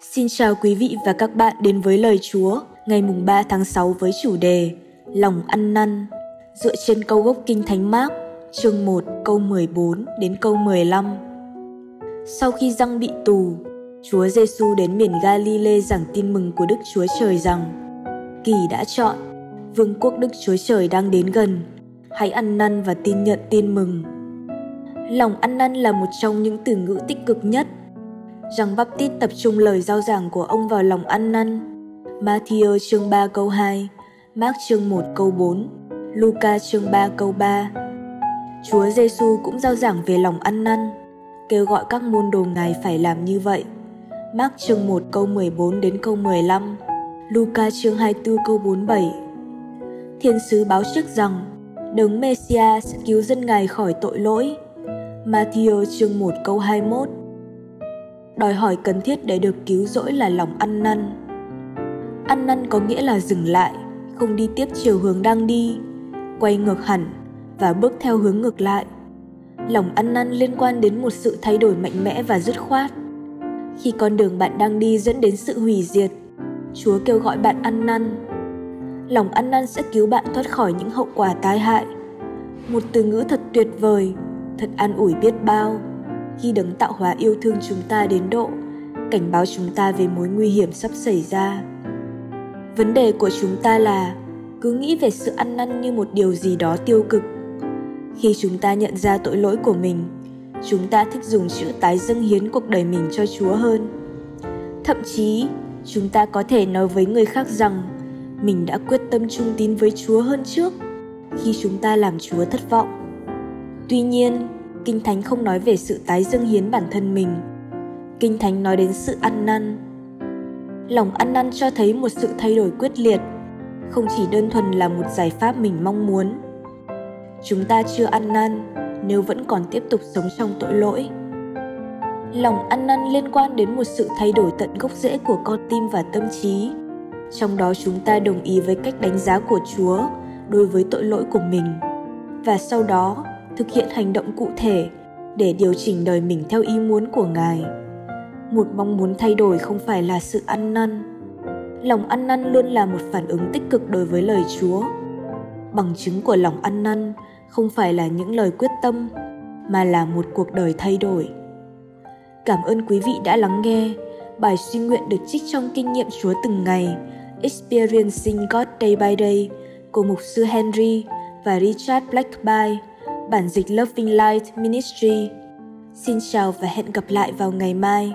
Xin chào quý vị và các bạn đến với lời Chúa ngày mùng 3 tháng 6 với chủ đề Lòng ăn năn dựa trên câu gốc Kinh Thánh Mác chương 1 câu 14 đến câu 15. Sau khi răng bị tù, Chúa Giêsu đến miền Galilee giảng tin mừng của Đức Chúa Trời rằng Kỳ đã chọn, vương quốc Đức Chúa Trời đang đến gần, hãy ăn năn và tin nhận tin mừng. Lòng ăn năn là một trong những từ ngữ tích cực nhất Giăng Baptist tập trung lời giao giảng của ông vào lòng ăn năn. Matthew chương 3 câu 2, Mark chương 1 câu 4, Luca chương 3 câu 3. Chúa Giêsu cũng giao giảng về lòng ăn năn, kêu gọi các môn đồ Ngài phải làm như vậy. Mark chương 1 câu 14 đến câu 15, Luca chương 24 câu 47. Thiên sứ báo trước rằng Đấng Messia sẽ cứu dân Ngài khỏi tội lỗi. Matthew chương 1 câu 21 đòi hỏi cần thiết để được cứu rỗi là lòng ăn năn. Ăn năn có nghĩa là dừng lại, không đi tiếp chiều hướng đang đi, quay ngược hẳn và bước theo hướng ngược lại. Lòng ăn năn liên quan đến một sự thay đổi mạnh mẽ và dứt khoát. Khi con đường bạn đang đi dẫn đến sự hủy diệt, chúa kêu gọi bạn ăn năn. Lòng ăn năn sẽ cứu bạn thoát khỏi những hậu quả tai hại. Một từ ngữ thật tuyệt vời, thật an ủi biết bao khi đấng tạo hóa yêu thương chúng ta đến độ, cảnh báo chúng ta về mối nguy hiểm sắp xảy ra. Vấn đề của chúng ta là, cứ nghĩ về sự ăn năn như một điều gì đó tiêu cực. Khi chúng ta nhận ra tội lỗi của mình, chúng ta thích dùng chữ tái dâng hiến cuộc đời mình cho chúa hơn. Thậm chí, chúng ta có thể nói với người khác rằng, mình đã quyết tâm trung tín với chúa hơn trước khi chúng ta làm chúa thất vọng. Tuy nhiên Kinh Thánh không nói về sự tái dâng hiến bản thân mình. Kinh Thánh nói đến sự ăn năn. Lòng ăn năn cho thấy một sự thay đổi quyết liệt, không chỉ đơn thuần là một giải pháp mình mong muốn. Chúng ta chưa ăn năn nếu vẫn còn tiếp tục sống trong tội lỗi. Lòng ăn năn liên quan đến một sự thay đổi tận gốc rễ của con tim và tâm trí. Trong đó chúng ta đồng ý với cách đánh giá của Chúa đối với tội lỗi của mình và sau đó thực hiện hành động cụ thể để điều chỉnh đời mình theo ý muốn của ngài. Một mong muốn thay đổi không phải là sự ăn năn. Lòng ăn năn luôn là một phản ứng tích cực đối với lời chúa. Bằng chứng của lòng ăn năn không phải là những lời quyết tâm, mà là một cuộc đời thay đổi. Cảm ơn quý vị đã lắng nghe bài suy nguyện được trích trong kinh nghiệm chúa từng ngày, experiencing god day by day của mục sư henry và richard blackby bản dịch Loving Light Ministry. Xin chào và hẹn gặp lại vào ngày mai.